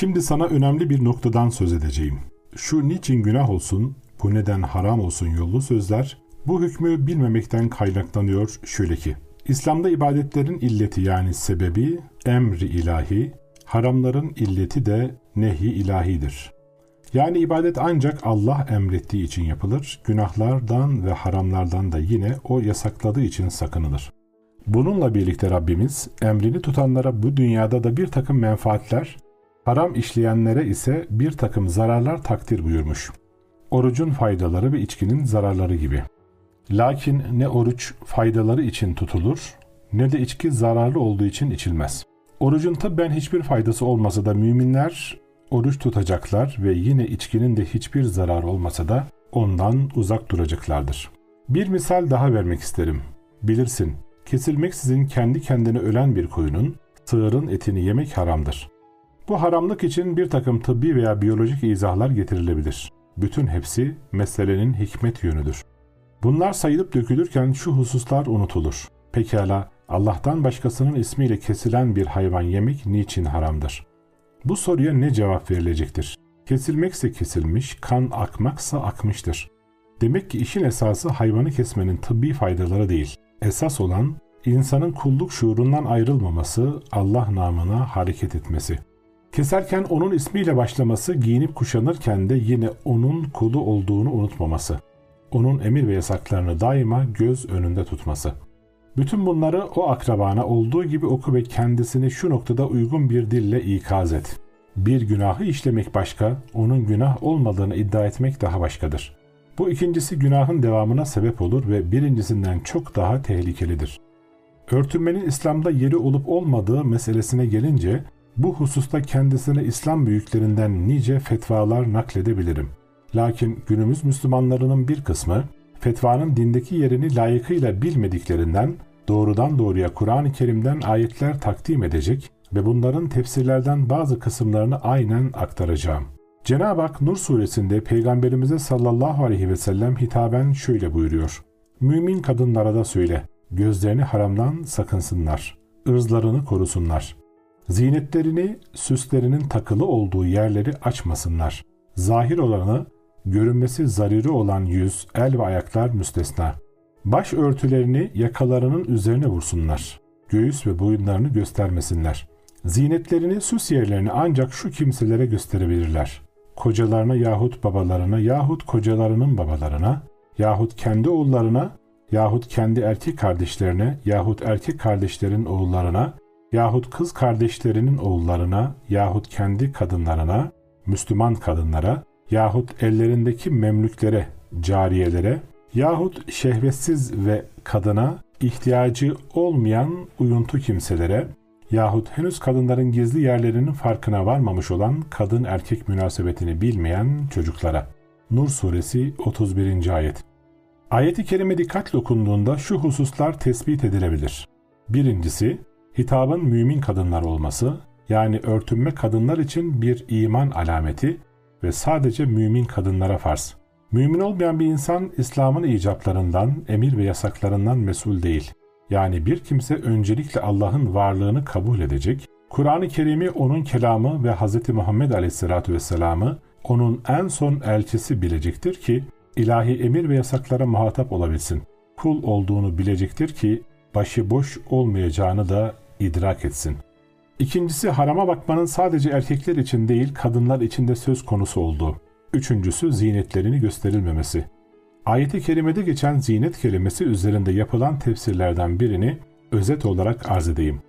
Şimdi sana önemli bir noktadan söz edeceğim. Şu niçin günah olsun, bu neden haram olsun yollu sözler, bu hükmü bilmemekten kaynaklanıyor şöyle ki, İslam'da ibadetlerin illeti yani sebebi emri ilahi, haramların illeti de nehi ilahidir. Yani ibadet ancak Allah emrettiği için yapılır, günahlardan ve haramlardan da yine o yasakladığı için sakınılır. Bununla birlikte Rabbimiz emrini tutanlara bu dünyada da bir takım menfaatler, haram işleyenlere ise bir takım zararlar takdir buyurmuş. Orucun faydaları ve içkinin zararları gibi. Lakin ne oruç faydaları için tutulur ne de içki zararlı olduğu için içilmez. Orucun tıbben hiçbir faydası olmasa da müminler oruç tutacaklar ve yine içkinin de hiçbir zarar olmasa da ondan uzak duracaklardır. Bir misal daha vermek isterim. Bilirsin, kesilmeksizin kendi kendine ölen bir koyunun, sığırın etini yemek haramdır. Bu haramlık için bir takım tıbbi veya biyolojik izahlar getirilebilir. Bütün hepsi meselenin hikmet yönüdür. Bunlar sayılıp dökülürken şu hususlar unutulur. Pekala Allah'tan başkasının ismiyle kesilen bir hayvan yemek niçin haramdır? Bu soruya ne cevap verilecektir? Kesilmekse kesilmiş, kan akmaksa akmıştır. Demek ki işin esası hayvanı kesmenin tıbbi faydaları değil. Esas olan insanın kulluk şuurundan ayrılmaması, Allah namına hareket etmesi. Keserken onun ismiyle başlaması, giyinip kuşanırken de yine onun kulu olduğunu unutmaması. Onun emir ve yasaklarını daima göz önünde tutması. Bütün bunları o akrabana olduğu gibi oku ve kendisini şu noktada uygun bir dille ikaz et. Bir günahı işlemek başka, onun günah olmadığını iddia etmek daha başkadır. Bu ikincisi günahın devamına sebep olur ve birincisinden çok daha tehlikelidir. Örtünmenin İslam'da yeri olup olmadığı meselesine gelince bu hususta kendisine İslam büyüklerinden nice fetvalar nakledebilirim. Lakin günümüz Müslümanlarının bir kısmı fetvanın dindeki yerini layıkıyla bilmediklerinden doğrudan doğruya Kur'an-ı Kerim'den ayetler takdim edecek ve bunların tefsirlerden bazı kısımlarını aynen aktaracağım. Cenab-ı Hak Nur suresinde Peygamberimize sallallahu aleyhi ve sellem hitaben şöyle buyuruyor. Mümin kadınlara da söyle, gözlerini haramdan sakınsınlar, ırzlarını korusunlar. Zinetlerini, süslerinin takılı olduğu yerleri açmasınlar. Zahir olanı, görünmesi zariri olan yüz, el ve ayaklar müstesna. Baş örtülerini yakalarının üzerine vursunlar. Göğüs ve boyunlarını göstermesinler. Zinetlerini, süs yerlerini ancak şu kimselere gösterebilirler. Kocalarına yahut babalarına yahut kocalarının babalarına yahut kendi oğullarına yahut kendi erkek kardeşlerine yahut erkek kardeşlerin oğullarına yahut kız kardeşlerinin oğullarına yahut kendi kadınlarına, Müslüman kadınlara yahut ellerindeki memlüklere, cariyelere yahut şehvetsiz ve kadına ihtiyacı olmayan uyuntu kimselere yahut henüz kadınların gizli yerlerinin farkına varmamış olan kadın erkek münasebetini bilmeyen çocuklara. Nur suresi 31. ayet. Ayeti kerime dikkatle okunduğunda şu hususlar tespit edilebilir. Birincisi, hitabın mümin kadınlar olması, yani örtünme kadınlar için bir iman alameti ve sadece mümin kadınlara farz. Mümin olmayan bir insan İslam'ın icaplarından, emir ve yasaklarından mesul değil. Yani bir kimse öncelikle Allah'ın varlığını kabul edecek, Kur'an-ı Kerim'i onun kelamı ve Hz. Muhammed Aleyhisselatü Vesselam'ı onun en son elçisi bilecektir ki ilahi emir ve yasaklara muhatap olabilsin. Kul olduğunu bilecektir ki başıboş olmayacağını da idrak etsin. İkincisi harama bakmanın sadece erkekler için değil kadınlar için de söz konusu olduğu. Üçüncüsü zinetlerini gösterilmemesi. Ayet-i kerimede geçen zinet kelimesi üzerinde yapılan tefsirlerden birini özet olarak arz edeyim.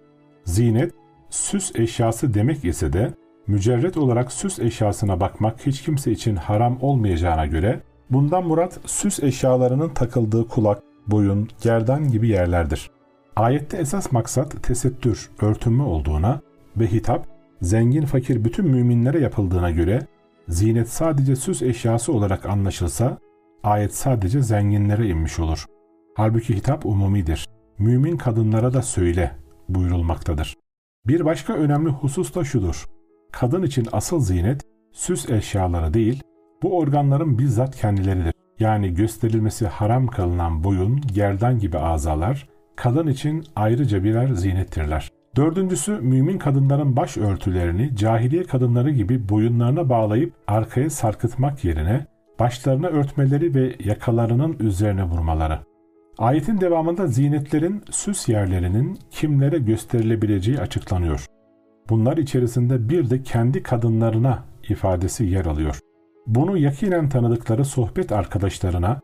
Zinet, süs eşyası demek ise de mücerret olarak süs eşyasına bakmak hiç kimse için haram olmayacağına göre bundan murat süs eşyalarının takıldığı kulak, boyun, gerdan gibi yerlerdir. Ayette esas maksat tesettür, örtünme olduğuna ve hitap zengin fakir bütün müminlere yapıldığına göre zinet sadece süs eşyası olarak anlaşılsa ayet sadece zenginlere inmiş olur. Halbuki hitap umumidir. Mümin kadınlara da söyle buyurulmaktadır. Bir başka önemli husus da şudur. Kadın için asıl zinet süs eşyaları değil, bu organların bizzat kendileridir. Yani gösterilmesi haram kılınan boyun, gerdan gibi azalar, kadın için ayrıca birer zinettirler. Dördüncüsü mümin kadınların baş örtülerini cahiliye kadınları gibi boyunlarına bağlayıp arkaya sarkıtmak yerine başlarına örtmeleri ve yakalarının üzerine vurmaları. Ayetin devamında zinetlerin süs yerlerinin kimlere gösterilebileceği açıklanıyor. Bunlar içerisinde bir de kendi kadınlarına ifadesi yer alıyor. Bunu yakinen tanıdıkları sohbet arkadaşlarına,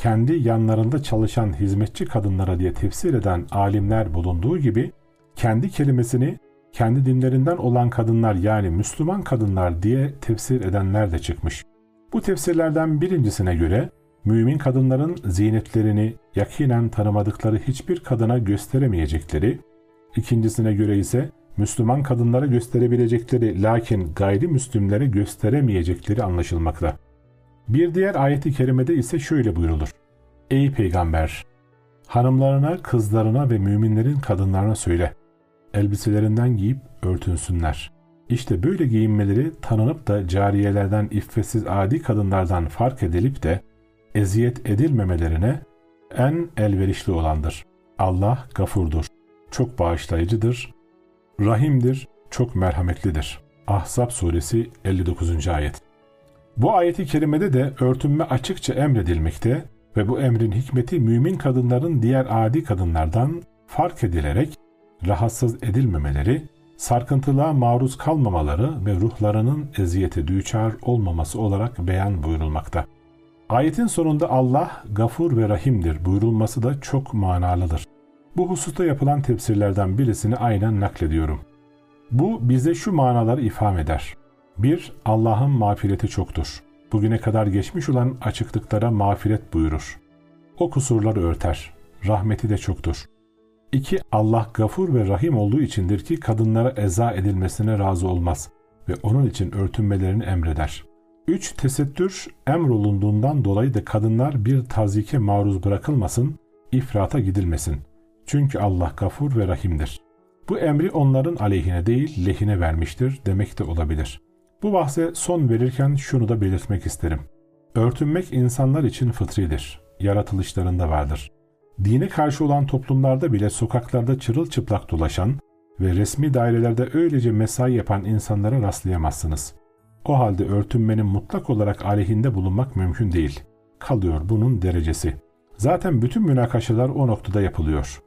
kendi yanlarında çalışan hizmetçi kadınlara diye tefsir eden alimler bulunduğu gibi, kendi kelimesini kendi dinlerinden olan kadınlar yani Müslüman kadınlar diye tefsir edenler de çıkmış. Bu tefsirlerden birincisine göre mümin kadınların zinetlerini yakinen tanımadıkları hiçbir kadına gösteremeyecekleri, ikincisine göre ise Müslüman kadınlara gösterebilecekleri lakin gayrimüslimlere gösteremeyecekleri anlaşılmakta. Bir diğer ayeti kerimede ise şöyle buyurulur. Ey peygamber! Hanımlarına, kızlarına ve müminlerin kadınlarına söyle. Elbiselerinden giyip örtünsünler. İşte böyle giyinmeleri tanınıp da cariyelerden iffetsiz adi kadınlardan fark edilip de eziyet edilmemelerine en elverişli olandır. Allah gafurdur, çok bağışlayıcıdır, rahimdir, çok merhametlidir. Ahzab suresi 59. ayet. Bu ayeti kerimede de örtünme açıkça emredilmekte ve bu emrin hikmeti mümin kadınların diğer adi kadınlardan fark edilerek rahatsız edilmemeleri, sarkıntılığa maruz kalmamaları ve ruhlarının eziyete düçar olmaması olarak beyan buyurulmakta. Ayetin sonunda Allah gafur ve rahimdir buyurulması da çok manalıdır. Bu hususta yapılan tefsirlerden birisini aynen naklediyorum. Bu bize şu manaları ifham eder. 1. Allah'ın mağfireti çoktur. Bugüne kadar geçmiş olan açıklıklara mağfiret buyurur. O kusurları örter. Rahmeti de çoktur. 2. Allah gafur ve rahim olduğu içindir ki kadınlara eza edilmesine razı olmaz ve onun için örtünmelerini emreder. 3. Tesettür emrolunduğundan dolayı da kadınlar bir tazike maruz bırakılmasın, ifrata gidilmesin. Çünkü Allah gafur ve rahimdir. Bu emri onların aleyhine değil lehine vermiştir demek de olabilir. Bu bahse son verirken şunu da belirtmek isterim. Örtünmek insanlar için fıtridir. Yaratılışlarında vardır. Dine karşı olan toplumlarda bile sokaklarda çırılçıplak dolaşan ve resmi dairelerde öylece mesai yapan insanlara rastlayamazsınız. O halde örtünmenin mutlak olarak aleyhinde bulunmak mümkün değil. Kalıyor bunun derecesi. Zaten bütün münakaşalar o noktada yapılıyor.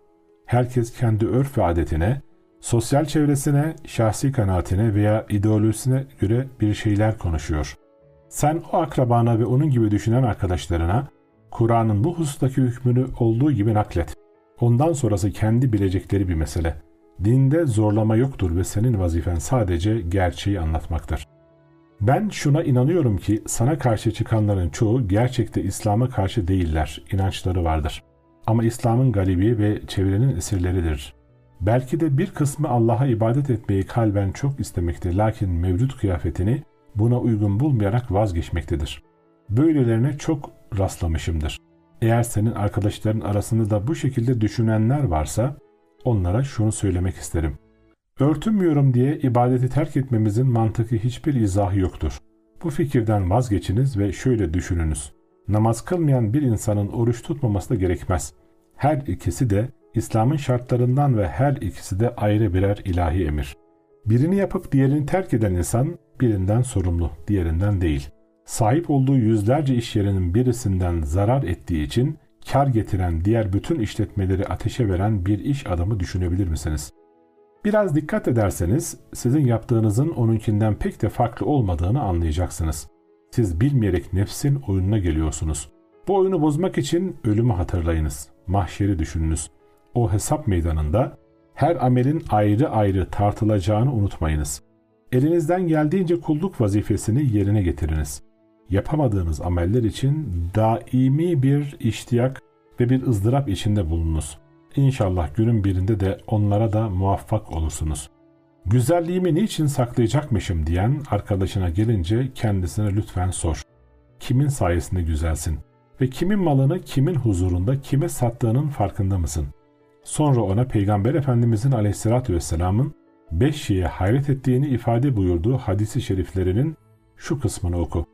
Herkes kendi örf ve adetine, sosyal çevresine, şahsi kanaatine veya ideolojisine göre bir şeyler konuşuyor. Sen o akrabana ve onun gibi düşünen arkadaşlarına Kur'an'ın bu husustaki hükmünü olduğu gibi naklet. Ondan sonrası kendi bilecekleri bir mesele. Dinde zorlama yoktur ve senin vazifen sadece gerçeği anlatmaktır. Ben şuna inanıyorum ki sana karşı çıkanların çoğu gerçekte İslam'a karşı değiller, inançları vardır. Ama İslam'ın galibi ve çevrenin esirleridir. Belki de bir kısmı Allah'a ibadet etmeyi kalben çok istemekte lakin mevcut kıyafetini buna uygun bulmayarak vazgeçmektedir. Böylelerine çok rastlamışımdır. Eğer senin arkadaşların arasında da bu şekilde düşünenler varsa onlara şunu söylemek isterim. Örtünmüyorum diye ibadeti terk etmemizin mantıklı hiçbir izahı yoktur. Bu fikirden vazgeçiniz ve şöyle düşününüz. Namaz kılmayan bir insanın oruç tutmaması da gerekmez. Her ikisi de İslam'ın şartlarından ve her ikisi de ayrı birer ilahi emir. Birini yapıp diğerini terk eden insan birinden sorumlu, diğerinden değil. Sahip olduğu yüzlerce iş yerinin birisinden zarar ettiği için kar getiren diğer bütün işletmeleri ateşe veren bir iş adamı düşünebilir misiniz? Biraz dikkat ederseniz sizin yaptığınızın onunkinden pek de farklı olmadığını anlayacaksınız. Siz bilmeyerek nefsin oyununa geliyorsunuz. Bu oyunu bozmak için ölümü hatırlayınız. Mahşeri düşününüz. O hesap meydanında her amelin ayrı ayrı tartılacağını unutmayınız. Elinizden geldiğince kulluk vazifesini yerine getiriniz. Yapamadığınız ameller için daimi bir iştiyak ve bir ızdırap içinde bulununuz. İnşallah günün birinde de onlara da muvaffak olursunuz. Güzelliğimi niçin saklayacakmışım diyen arkadaşına gelince kendisine lütfen sor. Kimin sayesinde güzelsin? Ve kimin malını kimin huzurunda kime sattığının farkında mısın? Sonra ona Peygamber Efendimizin aleyhissalatü vesselamın beş şeye hayret ettiğini ifade buyurduğu hadisi şeriflerinin şu kısmını oku.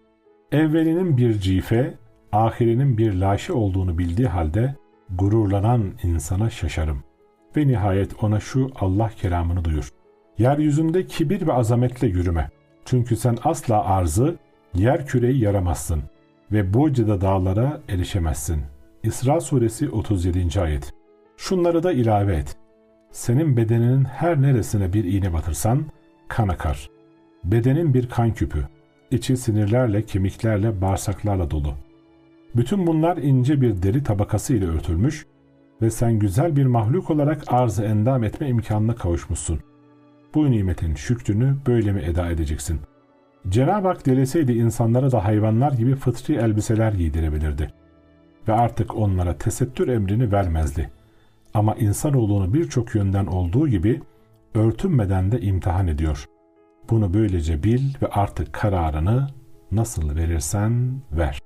Evvelinin bir cife, ahirinin bir laşe olduğunu bildiği halde gururlanan insana şaşarım. Ve nihayet ona şu Allah kelamını duyur. Yeryüzünde kibir ve azametle yürüme. Çünkü sen asla arzı, yer küreyi yaramazsın ve Boca'da dağlara erişemezsin. İsra suresi 37. ayet. Şunları da ilave et. Senin bedeninin her neresine bir iğne batırsan kan akar. Bedenin bir kan küpü. İçi sinirlerle, kemiklerle, bağırsaklarla dolu. Bütün bunlar ince bir deri tabakası ile örtülmüş ve sen güzel bir mahluk olarak arz endam etme imkanına kavuşmuşsun. Bu nimetin şükrünü böyle mi eda edeceksin? Cenab-ı Hak dileseydi insanlara da hayvanlar gibi fıtri elbiseler giydirebilirdi. Ve artık onlara tesettür emrini vermezdi. Ama insanoğlunu birçok yönden olduğu gibi örtünmeden de imtihan ediyor. Bunu böylece bil ve artık kararını nasıl verirsen ver.